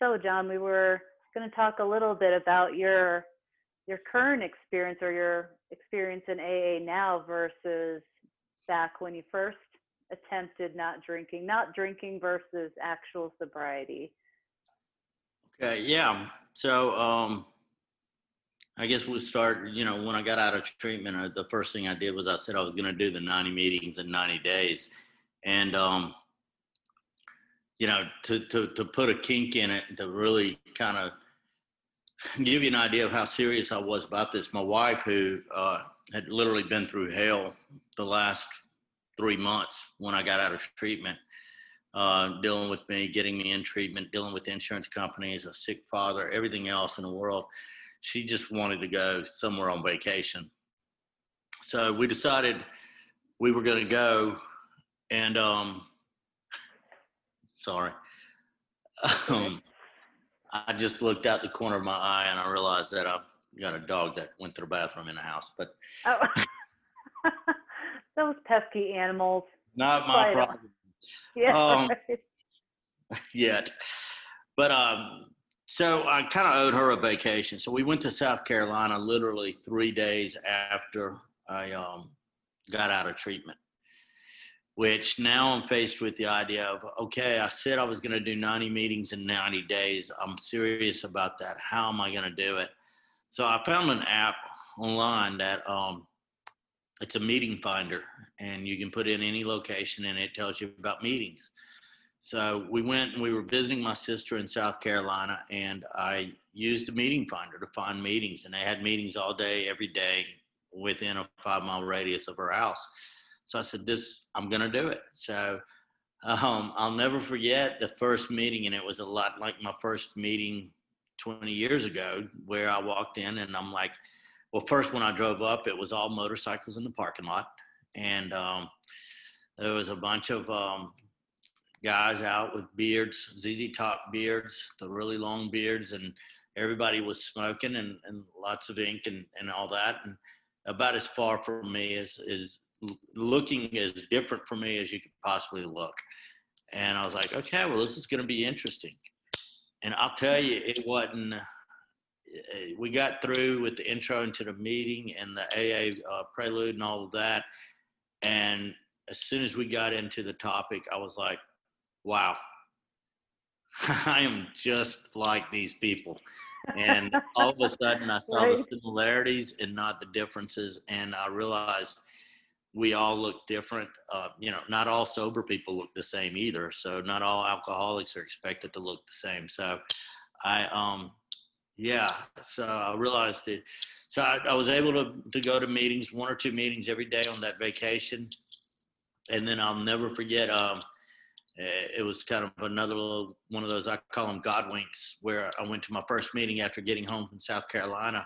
So, John, we were going to talk a little bit about your your current experience or your experience in AA now versus back when you first attempted not drinking, not drinking versus actual sobriety. Okay, yeah. So, um, I guess we'll start. You know, when I got out of treatment, uh, the first thing I did was I said I was going to do the 90 meetings in 90 days, and um, you know, to to to put a kink in it, to really kind of give you an idea of how serious I was about this. My wife, who uh, had literally been through hell the last three months when I got out of treatment, uh, dealing with me, getting me in treatment, dealing with insurance companies, a sick father, everything else in the world she just wanted to go somewhere on vacation. So we decided we were going to go, and um, sorry, um, I just looked out the corner of my eye and I realized that I've got a dog that went to the bathroom in the house. But oh. those pesky animals. Not my problem. Yeah. Um, right. Yet, but um, so I kind of owed her a vacation. So we went to South Carolina literally three days after I um, got out of treatment. Which now I'm faced with the idea of okay, I said I was going to do 90 meetings in 90 days. I'm serious about that. How am I going to do it? So I found an app online that um, it's a meeting finder, and you can put in any location, and it tells you about meetings. So we went and we were visiting my sister in South Carolina, and I used a meeting finder to find meetings, and they had meetings all day, every day, within a five mile radius of her house. So I said, "This, I'm going to do it." So um, I'll never forget the first meeting, and it was a lot like my first meeting 20 years ago, where I walked in and I'm like, "Well, first when I drove up, it was all motorcycles in the parking lot, and um, there was a bunch of um, guys out with beards, ZZ Top beards, the really long beards, and everybody was smoking and, and lots of ink and, and all that. And about as far from me as is looking as different from me as you could possibly look. And I was like, okay, well, this is going to be interesting. And I'll tell you, it wasn't. Eh, we got through with the intro into the meeting and the AA uh, prelude and all of that. And as soon as we got into the topic, I was like, wow, I am just like these people. And all of a sudden, I saw the similarities and not the differences. And I realized we all look different. Uh, you know, not all sober people look the same either. So not all alcoholics are expected to look the same. So I, um, yeah, so I realized it. So I, I was able to, to go to meetings, one or two meetings every day on that vacation. And then I'll never forget, um, it was kind of another little, one of those I call them God winks, where I went to my first meeting after getting home from South Carolina,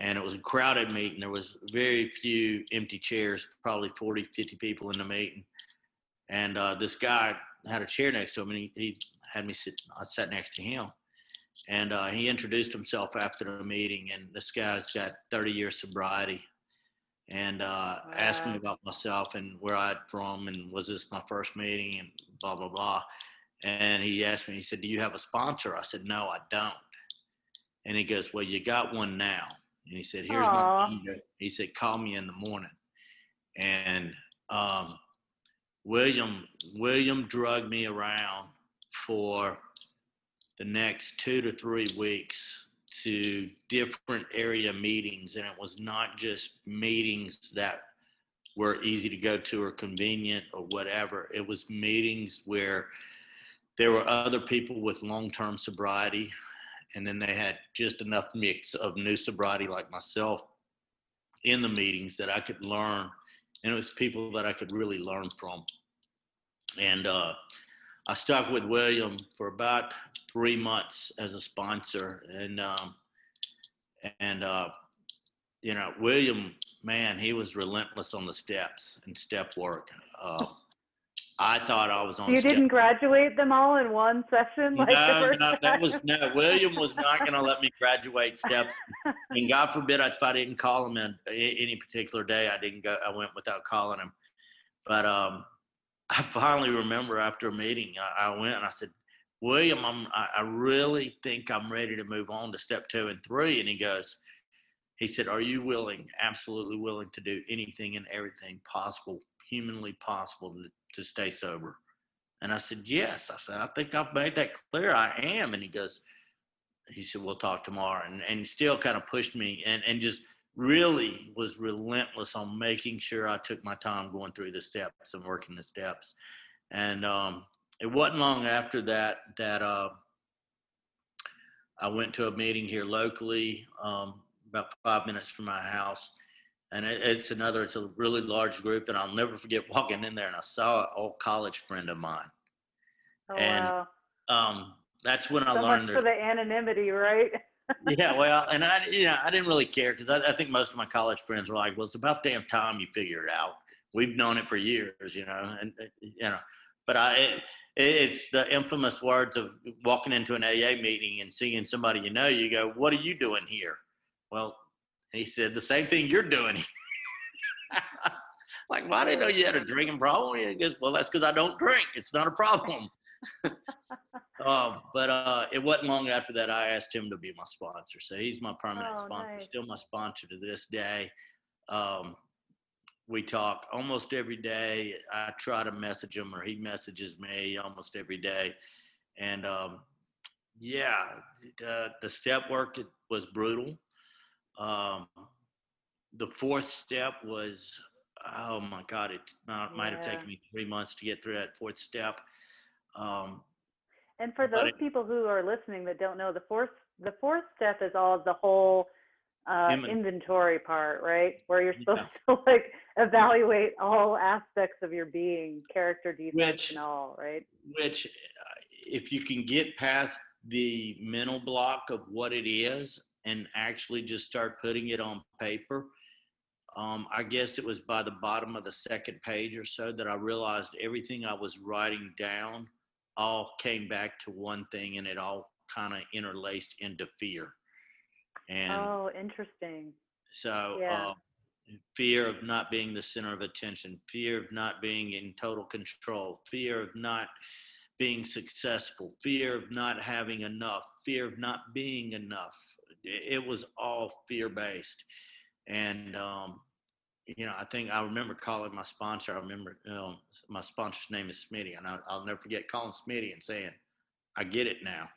and it was a crowded meeting. There was very few empty chairs, probably 40, 50 people in the meeting, and uh, this guy had a chair next to him, and he, he had me sit. I sat next to him, and uh, he introduced himself after the meeting. And this guy's got 30 years sobriety, and uh, wow. asked me about myself and where I'd from and was this my first meeting and blah blah blah. And he asked me, he said, "Do you have a sponsor?" I said, "No, I don't." And he goes, "Well, you got one now." And he said, "Here's Aww. my number." He said, "Call me in the morning." And um, William William drugged me around for the next two to three weeks to different area meetings, and it was not just meetings that were easy to go to or convenient or whatever. It was meetings where there were other people with long term sobriety, and then they had just enough mix of new sobriety like myself in the meetings that I could learn. And it was people that I could really learn from. And uh, I stuck with William for about three months as a sponsor, and um, and uh, you know William, man, he was relentless on the steps and step work. Uh, I thought I was on. You didn't graduate them all in one session, like no, no, that was no. William was not going to let me graduate steps, and God forbid if I didn't call him in any particular day, I didn't go. I went without calling him, but um, I finally remember after a meeting, I, I went and I said, William, I'm, I, I really think I'm ready to move on to step two and three. And he goes, he said, Are you willing, absolutely willing to do anything and everything possible, humanly possible to, to stay sober? And I said, Yes. I said, I think I've made that clear. I am. And he goes, he said, We'll talk tomorrow. And and still kind of pushed me and, and just really was relentless on making sure I took my time going through the steps and working the steps. And um, it wasn't long after that that uh, I went to a meeting here locally, um, about five minutes from my house. And it, it's another, it's a really large group. And I'll never forget walking in there and I saw an old college friend of mine. Oh, And wow. Um, that's when I So much learned for the anonymity, right? yeah, well, and I, you know, I didn't really care because I, I think most of my college friends were like, "Well, it's about damn time you figure it out. We've known it for years, you know." And uh, you know, but I, it, it's the infamous words of walking into an AA meeting and seeing somebody you know. You go, "What are you doing here?" Well, he said the same thing you're doing. like, well, I didn't know you had a drinking problem. He goes, "Well, that's because I don't drink. It's not a problem." Um, but uh, it wasn't long after that I asked him to be my sponsor. So he's my permanent Oh, sponsor, nice. still my sponsor to this day. Um, we talk almost every day. I try to message him or he messages me almost every day. And um, yeah, the, the step work it was brutal. Um, the fourth step was, oh my God, it might, might have taken me three months to get through that fourth step. Um, And for those it- people who are listening that don't know, the fourth the fourth step is all of the whole uh, inventory part, right? Where you're Yeah. supposed to like evaluate all aspects of your being, character defects, and all, right? which uh, if you can get past the mental block of what it is and actually just start putting it on paper um, i guess it was by the bottom of the second page or so that i realized everything i was writing down all came back to one thing and it all kind of interlaced into fear and oh, interesting. so, Yeah. uh, fear of not being the center of attention, fear of not being in total control, fear of not being successful, fear of not having enough, fear of not being enough. It was all fear based. And, um, you know, I think I remember calling my sponsor. I remember um, my sponsor's name is Smitty, and I, I'll never forget calling Smitty and saying, "I get it now.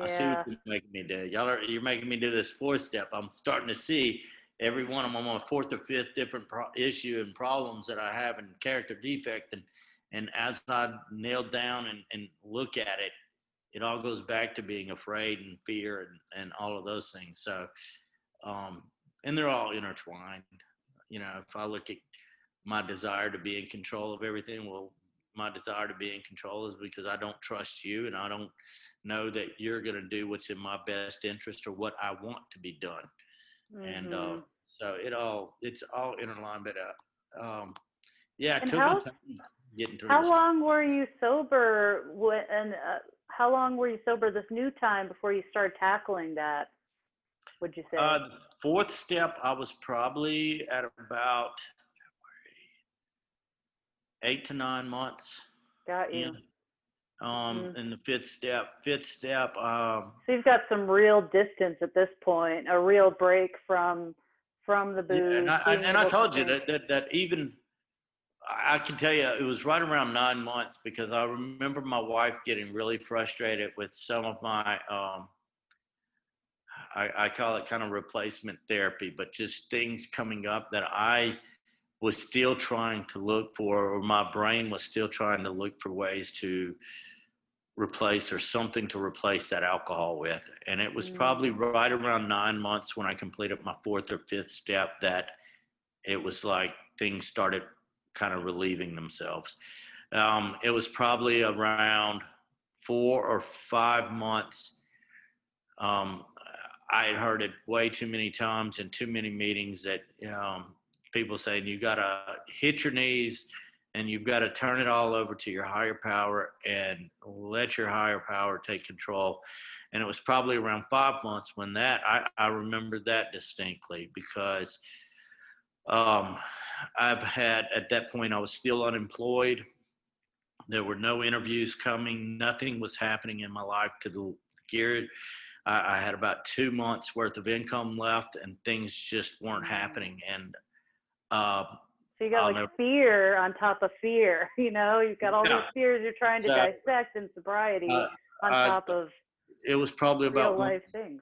I see what you're making me do. Y'all are you're making me do this fourth step. I'm starting to see every one of them on my fourth or fifth different pro- issue and problems that I have and character defect and and as I nail down and, and look at it, it all goes back to being afraid and fear and, and all of those things. So um and they're all intertwined. You know, if I look at my desire to be in control of everything, well, my desire to be in control is because I don't trust you and I don't know that you're going to do what's in my best interest or what I want to be done. And uh, Mhm. so it all it's all interlined. But uh, um, yeah, it took how- me time getting through. How long were you sober? When, uh, how long were you sober this new time before you started tackling that? Would you say? Uh, the fourth step, I was probably at about eight to nine months. Got you. in. Um, Mhm. and the fifth step, fifth step, um, So you've got some real distance at this point, a real break from from the booze. Yeah, and I, and I told you that, that that even I can tell you it was right around nine months because I remember my wife getting really frustrated with some of my um, I, I call it kind of replacement therapy, but just things coming up that I was still trying to look for, or my brain was still trying to look for ways to replace or something to replace that alcohol with. And it was Mm. probably right around nine months when I completed my fourth or fifth step that it was like things started kind of relieving themselves. Um, it was probably around four or five months. Um, I had heard it way too many times in too many meetings that um, people saying you got to hit your knees and you've got to turn it all over to your higher power and let your higher power take control. And it was probably around five months when that I, I remember that distinctly because um, I've had at that point I was still unemployed. there were no interviews coming. Nothing was happening in my life to the gear. I, I had about two months worth of income left, and things just weren't happening. And uh, So you got I'll like never- fear on top of fear, you know, you've got all Yeah. these fears you're trying to dissect in sobriety uh, on top of it was probably real about one, life things.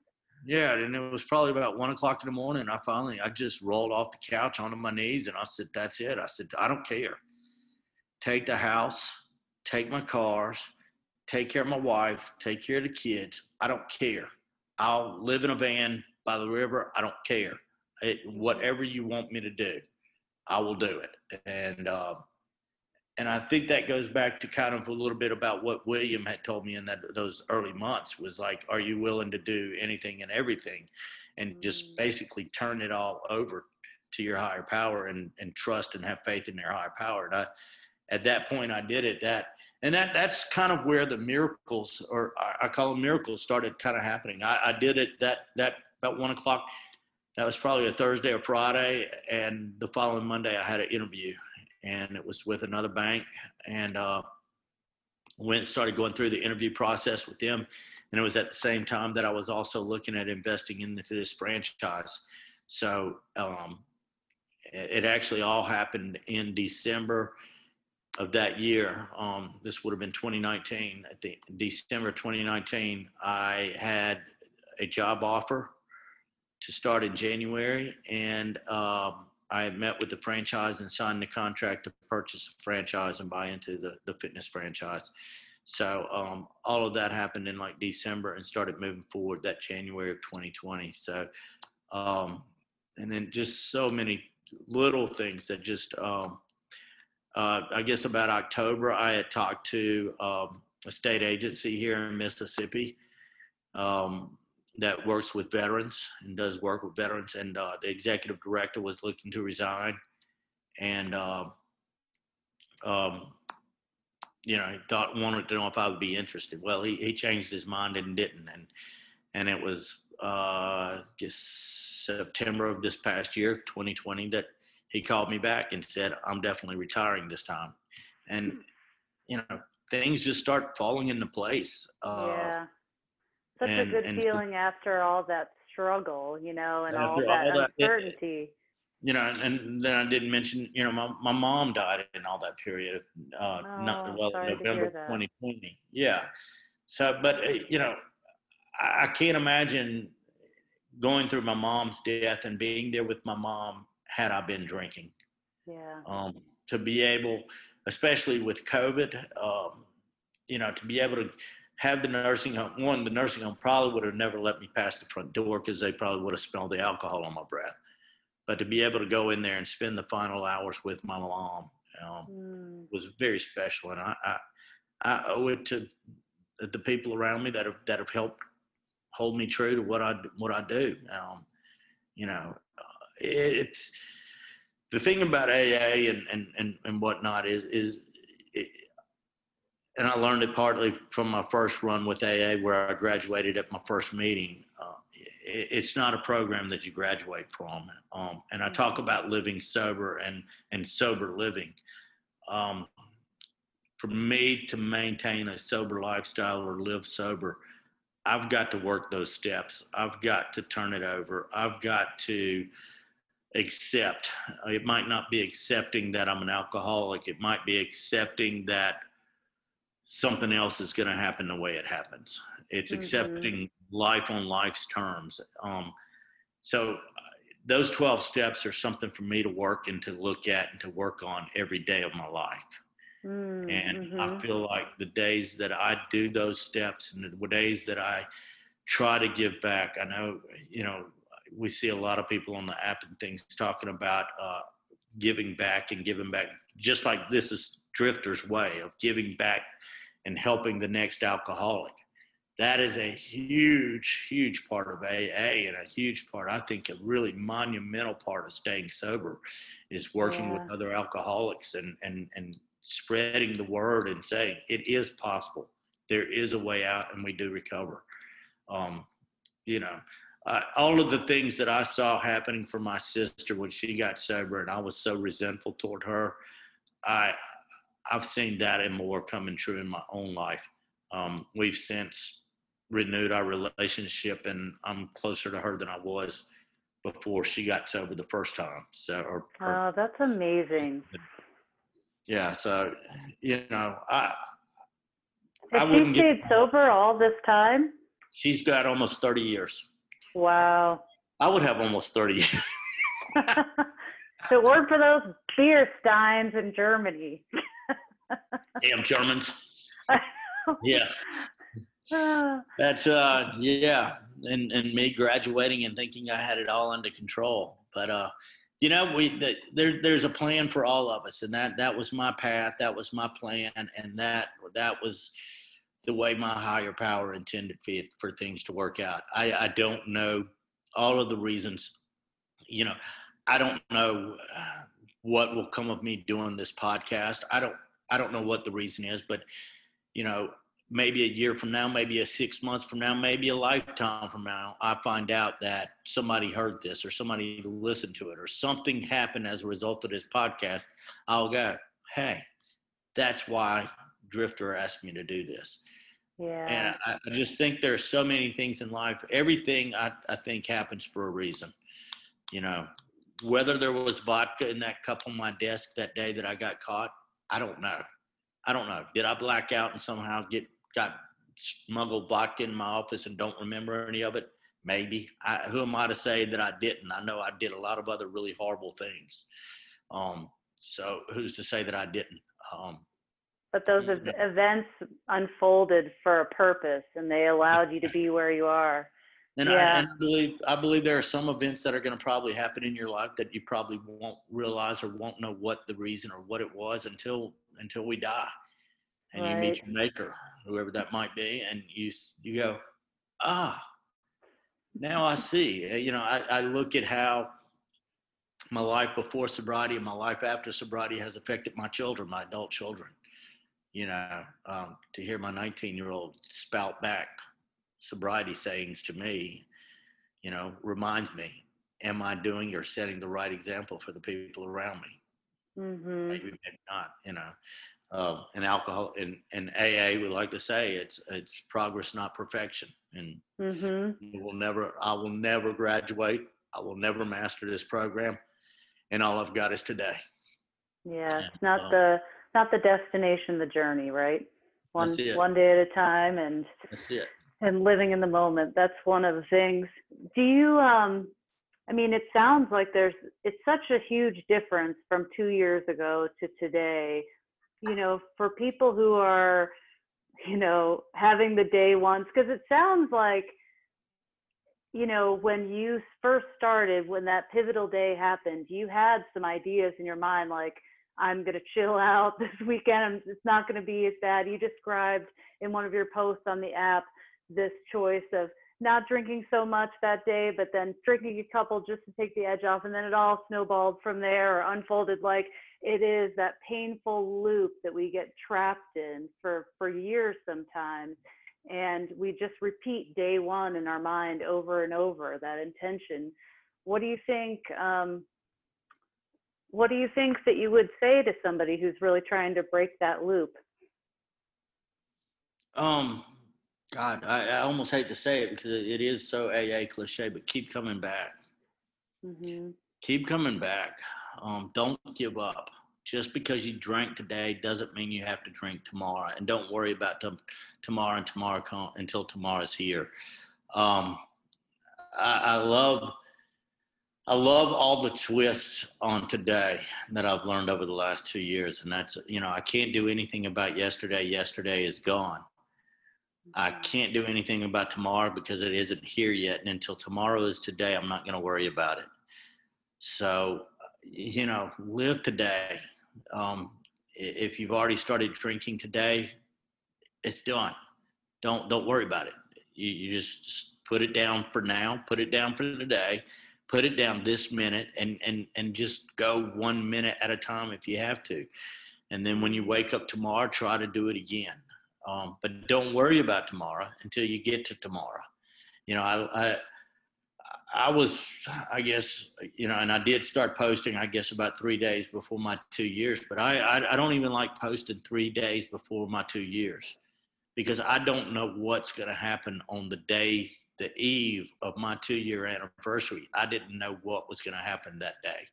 Yeah, and it was probably about one o'clock in the morning. I finally, I just rolled off the couch onto my knees, and I said, "That's it." I said, "I don't care. Take the house, take my cars, take care of my wife, take care of the kids. I don't care. I'll live in a van by the river. I don't care. It, whatever you want me to do, I will do it." And uh, and I think that goes back to kind of a little bit about what William had told me in that those early months was like, are you willing to do anything and everything, and Mm. just basically turn it all over to your higher power and and trust and have faith in your higher power. And I, at that point, I did it. That and that that's kind of where the miracles, or I- I call them miracles, started kind of happening. I, I did it that that about one o'clock. That was probably a Thursday or Friday, and the following Monday I had an interview, and it was with another bank, and uh, went started going through the interview process with them, and it was at the same time that I was also looking at investing into this franchise. So um, it, actually all happened in December of that year. Um, this would have been 2019. At the December 2019, I had a job offer to start in January, and um, I met with the franchise and signed the contract to purchase the franchise and buy into the, the fitness franchise. So um, all of that happened in like December and started moving forward that January of 2020. So, um, and then just so many little things that just, um, uh, I guess about October, I had talked to um, a state agency here in Mississippi um, that works with veterans and does work with veterans. And uh, the executive director was looking to resign. And, uh, um, you know, he thought, wanted to know if I would be interested. Well, he, he changed his mind and didn't. And, and it was uh, just September of this past year, 2020, that he called me back and said, I'm definitely retiring this time. And, you know, things just start falling into place. Uh, yeah. Such and- a good and- feeling after all that struggle, you know, and all that all that- it- uncertainty. you know, and, then I didn't mention, you know, my, my mom died in all that period, uh, Oh, not, well, November hear that. 2020. Yeah. So, but, uh, you know, I, I can't imagine going through my mom's death and being there with my mom had I been drinking. yeah. Um, to be able, especially with COVID, um, you know, to be able to have the nursing home, one, the nursing home probably would have never let me pass the front door because they probably would have smelled the alcohol on my breath. But to be able to go in there and spend the final hours with my mom um, Mm, was very special, and I, I I owe it to the people around me that have that have helped hold me true to what I what I do. Um, you know, uh, it's the thing about AA and and and, and whatnot is is. It, and I learned it partly from my first run with AA, where I graduated at my first meeting. Uh, it, it's not a program that you graduate from, um, and I talk about living sober and and sober living. Um, for me to maintain a sober lifestyle or live sober, I've got to work those steps. I've got to turn it over. I've got to accept. It might not be accepting that I'm an alcoholic. It might be accepting that something else is going to happen the way it happens. It's Mhm. accepting life on life's terms. Um, so uh, those 12 steps are something for me to work and to look at and to work on every day of my life. mm, And I mhm. feel like the days that I do those steps and the days that I try to give back, I know, you know, we see a lot of people on the app and things talking about uh, giving back and giving back, just like this is Drifter's way of giving back and helping the next alcoholic. That is a huge, huge part of AA and a huge part, I think, a really monumental part of staying sober is working with other alcoholics and, and, and spreading the word and saying it is possible. There is a way out and we do recover. Um, you know, uh, all of the things that I saw happening for my sister when she got sober and I was so resentful toward her, I, I've seen that and more coming true in my own life. Um, we've since renewed our relationship, and I'm closer to her than I was before she got sober the first time. So, or, or Oh, that's amazing. yeah. So, you know, I I Has she wouldn't get- stayed sober all this time? she's got almost 30 years. Wow. I would have almost 30 years. so word for those beer steins in Germany. Damn Germans. Yeah. Ah, That's uh yeah, and and me graduating and thinking I had it all under control. But uh, you know, we the, there there's a plan for all of us, and that that was my path, that was my plan, and that that was the way my higher power intended for for things to work out. I I don't know all of the reasons. You know, I don't know uh, what will come of me doing this podcast. I don't I don't know what the reason is, but you know, maybe a year from now, maybe a six months from now, maybe a lifetime from now, I find out that somebody heard this or somebody listened to it or something happened as a result of this podcast. I'll go, hey, that's why Drifter asked me to do this. yeah. And I, I just think there's so many things in life. Everything I, I think happens for a reason. You know, whether there was vodka in that cup on my desk that day that I got caught, I don't know. I don't know. Did I black out and somehow get got smuggled vodka in my office and don't remember any of it? Maybe. I, who am I to say that I didn't? I know I did a lot of other really horrible things. Um, so who's to say that I didn't? Um, But those ev- Yeah. events unfolded for a purpose and they allowed you to be where you are. And, Yeah. I, and I believe I believe there are some events that are going to probably happen in your life that you probably won't realize or won't know what the reason or what it was until until we die, and you meet your maker, whoever that might be, and you you go, ah, now I see. Uh, You know, I, I look at how my life before sobriety and my life after sobriety has affected my children, my adult children. You know, um, to hear my 19 year old spout back sobriety sayings to me, you know, reminds me, am I doing or setting the right example for the people around me? hmm Maybe, maybe not, you know. Uh, and alcohol in, in AA, we like to say it's it's progress, not perfection. And mm-hmm. will never, I will never graduate. I will never master this program. And all I've got is today. Yeah, Yeah, it's not um, the not the destination, the journey, right? One one day at a time, and That's it. And living in the moment. That's one of the things. Do you? Um, I mean, it sounds like there's it's such a huge difference from two years ago to today. You know, for people who are, you know, having the day ones, because it sounds like you know, when you first started, when that pivotal day happened, you had some ideas in your mind like, I'm going to chill out this weekend. It's not going to be as bad. You described in one of your posts on the app this choice of not drinking so much that day, but then drinking a couple just to take the edge off. And then it all snowballed from there or unfolded like it is that painful loop that we get trapped in for, for years sometimes and we just repeat day one in our mind over and over that intention what do you think um, what do you think that you would say to somebody who's really trying to break that loop Um, God, I, I almost hate to say it because it is so AA cliche, but keep coming back. hmm keep coming back. Um, don't give up. Just because you drank today doesn't mean you have to drink tomorrow. And don't worry about tom- tomorrow and tomorrow come, until tomorrow's here. Um, I, I love, I love all the twists on today that I've learned over the last two years, and that's you know I can't do anything about yesterday. Yesterday is gone. I can't do anything about tomorrow because it isn't here yet. And until tomorrow is today, I'm not going to worry about it. So, you know, live today. Um, if you've already started drinking today, it's done. Don't don't worry about it. You, you just, just put it down for now. Put it down for today. Put it down this minute, and and and just go one minute at a time if you have to. And then when you wake up tomorrow, try to do it again. Um, but don't worry about tomorrow until you get to tomorrow. You know, I, I I was, I guess, you know, and I did start posting, I guess, about three days before my two years. But I, I, I don't even like posting three days before my two years because I don't know what's going to happen on the day, the eve of my two year anniversary. I didn't know what was going to happen that day.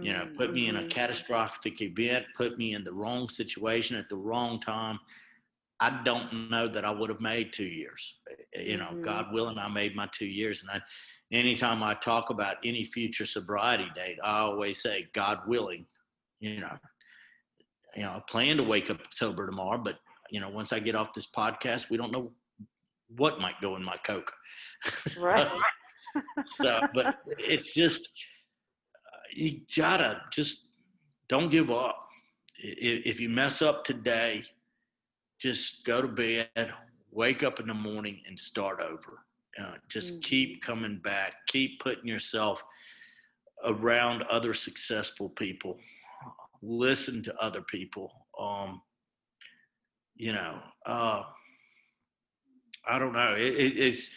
You know, put me in a Mhm. catastrophic event, put me in the wrong situation at the wrong time. I don't know that I would have made two years. You know, Mhm. God willing, I made my two years. And I, anytime I talk about any future sobriety date, I always say, God willing, you know, you know, I plan to wake up sober tomorrow, but you know, once I get off this podcast, we don't know what might go in my Coke. Right. so, but it's just, uh, you gotta just don't give up. If you mess up today, just go to bed, wake up in the morning, and start over. Uh, just Mhm. keep coming back. Keep putting yourself around other successful people. Listen to other people. Um, you know, uh, I don't know. It, it, it's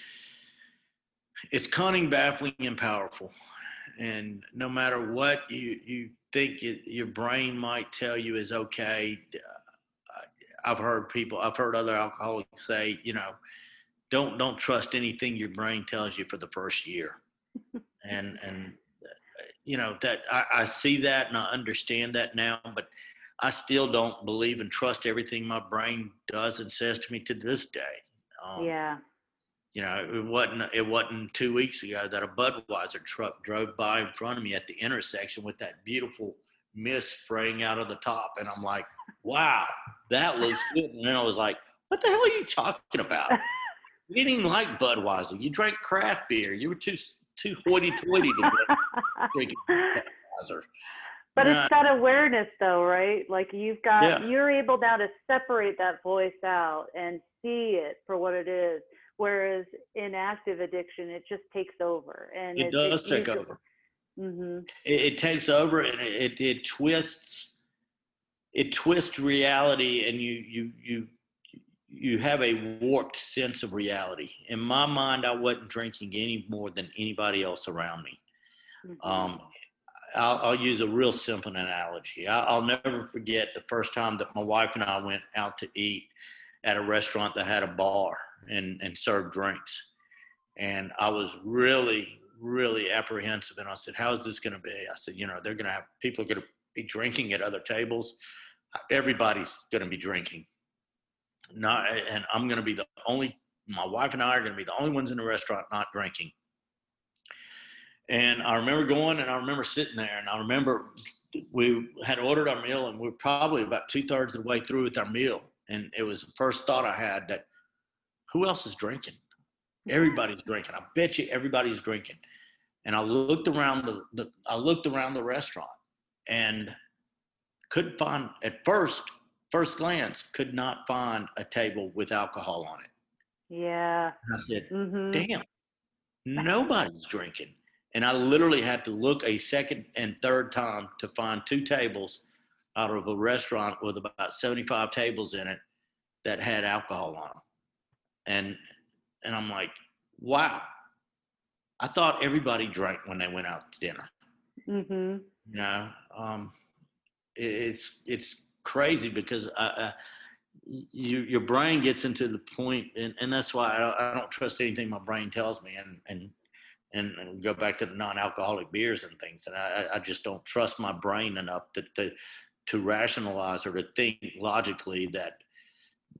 it's cunning, baffling, and powerful. And no matter what you you think it, your brain might tell you is okay, I've heard people, I've heard other alcoholics say, you know, don't don't trust anything your brain tells you for the first year. and and you know that I, I see that and I understand that now, but I still don't believe and trust everything my brain does and says to me to this day. Um, yeah. you know, it wasn't it wasn't two weeks ago that a Budweiser truck drove by in front of me at the intersection with that beautiful mist spraying out of the top, and I'm like, "Wow, that looks good." And then I was like, "What the hell are you talking about? You didn't even like Budweiser. You drank craft beer. You were too too hoity-toity to drink Budweiser." But it's that awareness though, right? Like you've got Yeah. you're able now to separate that voice out and see it for what it is. Whereas in active addiction it just takes over and It does take over. Hmm it, it takes over and it, it, it twists it twists reality and you you you you have a warped sense of reality. In my mind i wasn't drinking any more than anybody else around me. Mm-hmm. um, I'll, I'll use a real simple analogy. I, i'll never forget the first time that my wife and i went out to eat at a restaurant that had a bar and, and served drinks. And I was really, really apprehensive. And I said, "How is this going to be?" I said, "You know, they're going to have people are going to be drinking at other tables. Everybody's going to be drinking. Not, and I'm going to be the only. My wife and I are going to be the only ones in the restaurant not drinking." And I remember going, and I remember sitting there, and I remember we had ordered our meal, and we are probably about two thirds of the way through with our meal, and it was the first thought I had that, who else is drinking? Everybody's drinking. I bet you everybody's drinking. And I looked around the, the I looked around the restaurant and couldn't find at first first glance could not find a table with alcohol on it. Yeah. I said, hmm "Damn, nobody's drinking." And I literally had to look a second and third time to find two tables out of a restaurant with about 75 tables in it that had alcohol on them. And and I'm like, wow. I thought everybody drank when they went out to dinner. hmm You know, um, it, it's it's crazy because I, I, you your brain gets into the point, and, and that's why I, don't- I don't trust anything my brain tells me, and and and, and go back to the non-alcoholic beers and things, and I, I- I just don't trust my brain enough to, to to rationalize or to think logically that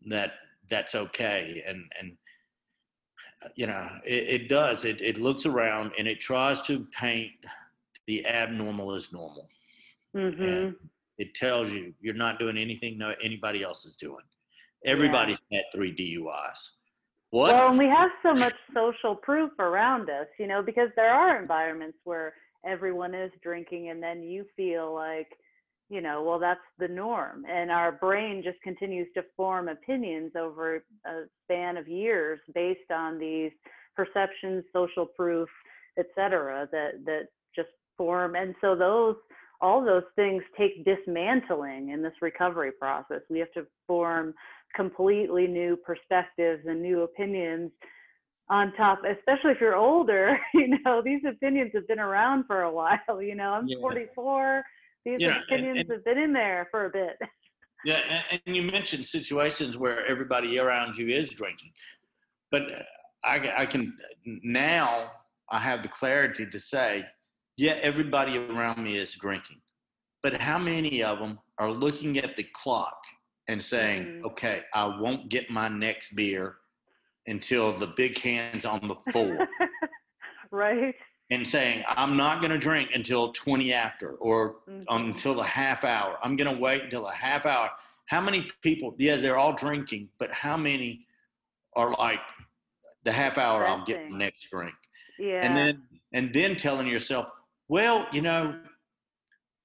that that's okay, and and you know it, it does it, it looks around and it tries to paint the abnormal as normal. Hmm it tells you you're not doing anything no anybody else is doing. Everybody's had three duis what? Well, and we have so much social proof around us, you know, because there are environments where everyone is drinking and then you feel like, you know, well, that's the norm. And our brain just continues to form opinions over a span of years based on these perceptions, social proof, et cetera, that, that just form. And so those, all those things take dismantling in this recovery process. We have to form completely new perspectives and new opinions on top, especially if you're older, you know, these opinions have been around for a while. You know, I'm Yeah. 44. These Yeah, opinions and- have been in there for a bit. Yeah, and, and you mentioned situations where everybody around you is drinking, but I, I can now I have the clarity to say, yeah, everybody around me is drinking, but how many of them are looking at the clock and saying, Mhm. okay, I won't get my next beer until the big hands on the floor. right? And saying I'm not going to drink until 20 after or Mhm. until the half hour. I'm going to wait until a half hour. How many people? Yeah, they're all drinking, but how many are like the half hour? I'll get my next drink, Yeah. and then and then telling yourself, well, you know,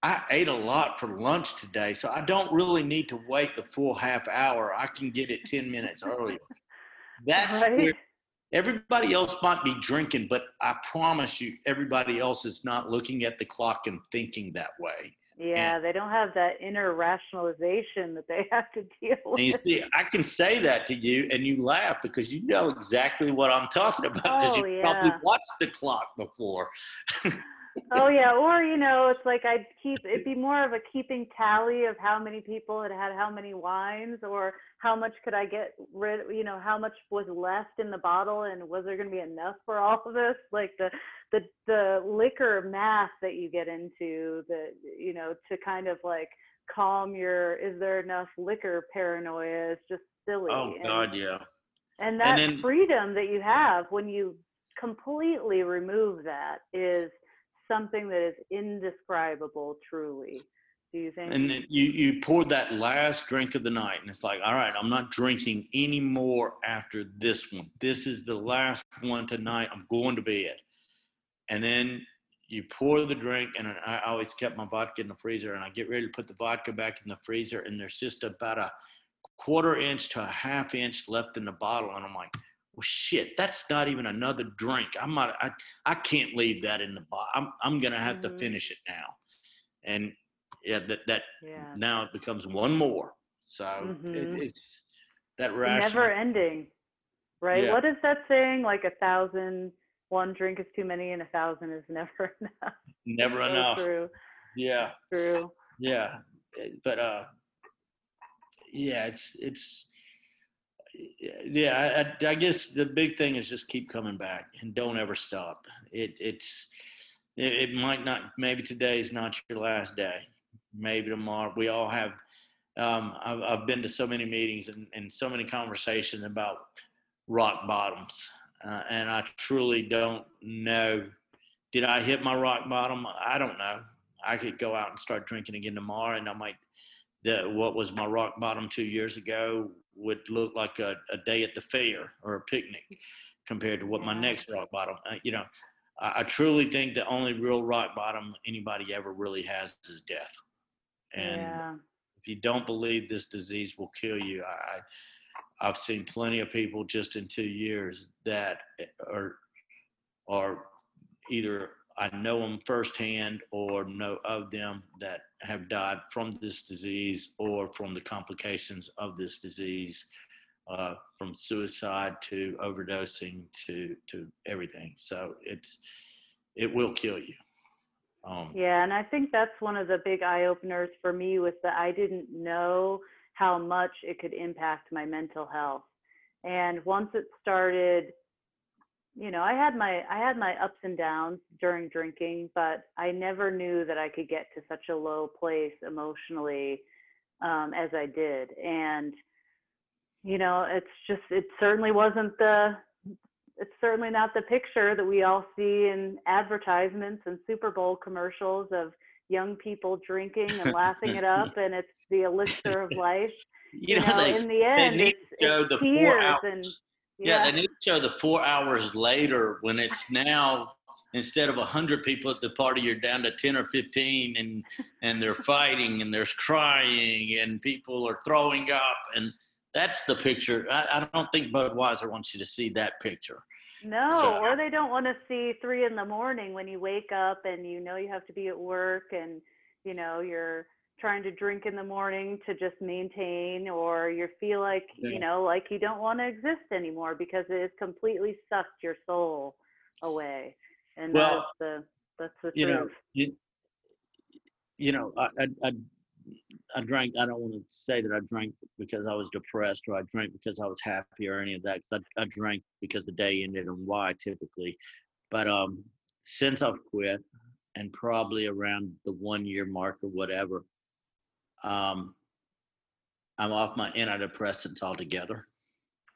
I ate a lot for lunch today, so I don't really need to wait the full half hour. I can get it 10 minutes earlier. That's right? where everybody else might be drinking, but I promise you, everybody else is not looking at the clock and thinking that way. Yeah, they don't have that inner rationalization that they have to deal with. And you see, I can say that to you, and you laugh because you know exactly what I'm talking about because Oh, you probably watched the clock before. oh yeah, or you know, it's like I'd keep it'd be more of a keeping tally of how many people had had how many wines or how much could I get rid you know, how much was left in the bottle and was there going to be enough for all of this? Like the the the liquor math that you get into the you know, to kind of like calm your is there enough liquor paranoia is just silly. Oh And- God, yeah. and that then- freedom that you have when you completely remove that is something that is indescribable, truly. Do you think? And you you pour that last drink of the night, and it's like, all right, I'm not drinking anymore after this one. This is the last one tonight. I'm going to bed. And then you pour the drink, and I always kept my vodka in the freezer, and I get ready to put the vodka back in the freezer, and there's just about a quarter inch to a half inch left in the bottle, and I'm like, well, shit, that's not even another drink. I'm not, I, I can't leave that in the bottle. I'm, I'm gonna have Mhm. to finish it now. And yeah, that that yeah. now it becomes one more. So Mhm. it, it's that Never ending. Right? Yeah. What is that saying? Like a thousand one drink is too many and a thousand is never enough. Never enough. True. Yeah, True. yeah. But uh, yeah, it's it's yeah. I, I, guess the big thing is just keep coming back and don't ever stop. It it's it, it might not. Maybe today is not your last day. Maybe tomorrow. We all have. Um, I've, I've been to so many meetings and, and so many conversations about rock bottoms, uh, and I truly don't know. Did I hit my rock bottom? I don't know. I could go out and start drinking again tomorrow, and I might. The what was my rock bottom two years ago would look like a, a day at the fair or a picnic compared to what my next rock bottom. Uh, you know, I, I truly think the only real rock bottom anybody ever really has is death. And yeah. if you don't believe this disease will kill you, I, I I've seen plenty of people just in two years that are are either I know them firsthand or know of them that have died from this disease or from the complications of this disease, uh, from suicide to overdosing to to everything. So it's it will kill you. Um, Yeah, and I think that's one of the big eye openers for me was that I didn't know how much it could impact my mental health. And once it started, you know, I had my I had my ups and downs during drinking, but I never knew that I could get to such a low place emotionally um, as I did. And you know, it's just it certainly wasn't the it's certainly not the picture that we all see in advertisements and Super Bowl commercials of young people drinking and laughing it up, and it's the elixir of life. you You, know, know, they, in the end, need it's, the tears and Yeah, they need to show the four hours later when it's now instead of hundred people at the party, you're down to ten or fifteen, and and they're fighting and there's crying and people are throwing up, and that's the picture. I, I don't think Budweiser wants you to see that picture. No, So- or they don't want to see three in the morning when you wake up and you know you have to be at work and you know you're trying to drink in the morning to just maintain, or you feel like, Yeah. you know, like you don't want to exist anymore because it has completely sucked your soul away. And Well, that's the that's the you know, you, you know, I, I, I, I drank. I don't want to say that I drank because I was depressed or I drank because I was happy or any of that. 'cause I, I drank because the day ended and why typically. But um, since I've quit, and probably around the one year mark or whatever, um, I'm off my antidepressants altogether.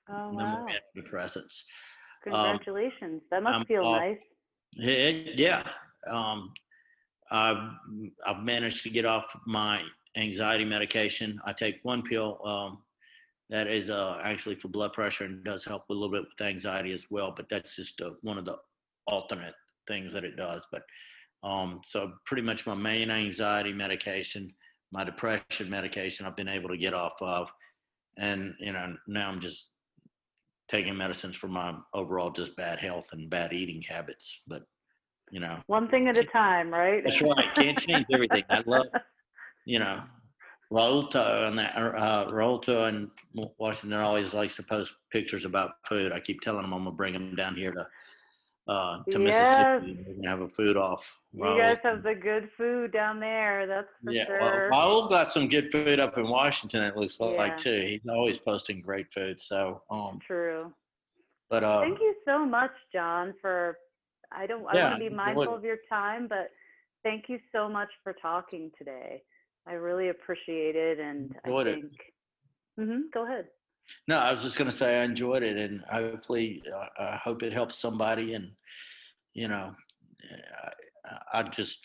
Oh No wow! more antidepressants. Congratulations. that must I'm feel off- nice. Yeah, yeah. Um, I've I've managed to get off my anxiety medication. I take one pill um, that is uh, actually for blood pressure and does help a little bit with anxiety as well. But that's just uh, one of the alternate things that it does. But um, so pretty much my main anxiety medication, my depression medication, I've been able to get off of, and you know now I'm just taking medicines for my overall just bad health and bad eating habits. But you know, One thing at a time, right? that's right. Can't change everything. I love, you know, Rolto and that uh, Rolto and Washington always likes to post pictures about food. I keep telling them I'm gonna bring them down here to uh, to Yes. Mississippi. We're gonna have a food off. you guys have the good food down there. That's for yeah, sure. well, Raul got some good food up in Washington. It looks Yeah. like too. He's always posting great food. So, um, True. but uh, Thank you so much, John, for I don't Yeah, I want to be mindful of your time, but thank you so much for talking today. I really appreciate it and I it. think hmm go ahead. No, I was just going to say I enjoyed it, and hopefully, uh, I hope it helps somebody. And you know, I, I just,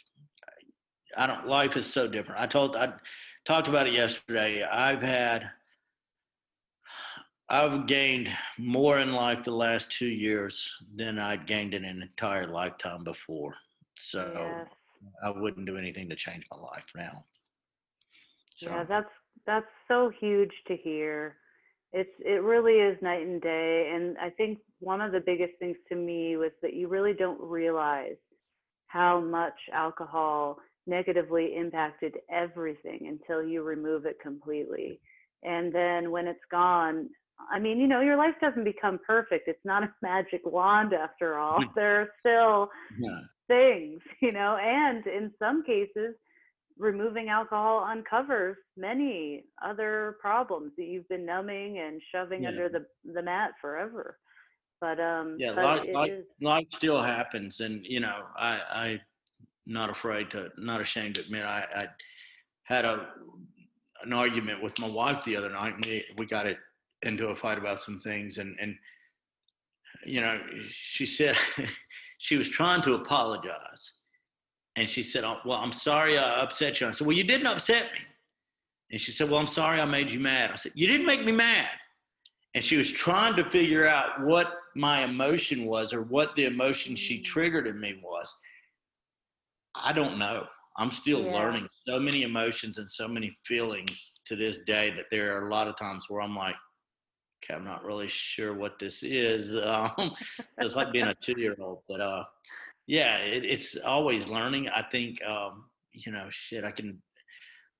I don't. Life is so different. I told, I talked about it yesterday. I've had, I've gained more in life the last two years than I'd gained in an entire lifetime before. So yes. I wouldn't do anything to change my life now. So, Yeah, that's that's so huge to hear. It's it really is night and day, and I think one of the biggest things to me was that you really don't realize how much alcohol negatively impacted everything until you remove it completely. And then when it's gone, I mean, you know, your life doesn't become perfect. It's not a magic wand after all. Mhm. There are still yeah. things, you know, and in some cases, removing alcohol uncovers many other problems that you've been numbing and shoving Yeah. under the the mat forever. But um, Yeah, but is- life still happens and you know i i not afraid to not ashamed to admit i i had a an argument with my wife the other night and we we got it into a fight about some things and and you know she said she was trying to apologize and she said oh, well i'm sorry i upset you. I said well you didn't upset me. And she said well i'm sorry i made you mad. I said you didn't make me mad. And she was trying to figure out what my emotion was or what the emotion she triggered in me was. I don't know. I'm still Yeah. learning so many emotions and so many feelings to this day that there are a lot of times where i'm like okay i'm not really sure what this is. Um, it's like being a two-year-old but uh yeah it, it's always learning i think um you know shit i can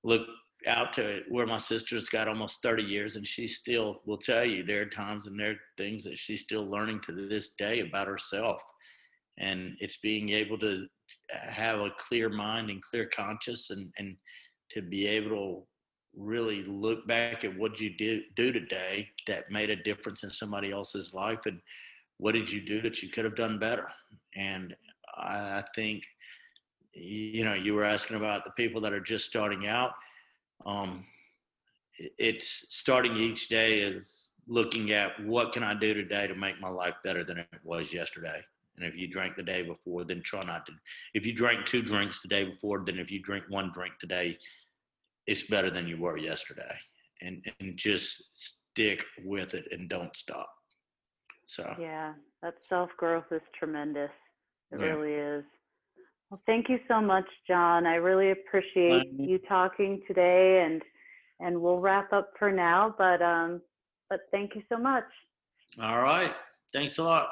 look out to where my sister's got almost 30 years and she still will tell you there are times and there are things that she's still learning to this day about herself and it's being able to have a clear mind and clear conscience and and to be able to really look back at what you did do today that made a difference in somebody else's life and what did you do that you could have done better? And i, think you know you were asking about the people that are just starting out um, it's starting each day is looking at what can I do today to make my life better than it was yesterday. And if you drank the day before, then try not to. If you drank two drinks the day before, then if you drink one drink today, it's better than you were yesterday. And and just stick with it and don't stop. So yeah, that self growth is tremendous. It Yeah. really is. Well, thank you so much, John. I really appreciate Um, you talking today, and and we'll wrap up for now. But um, but thank you so much. all right. Thanks a lot.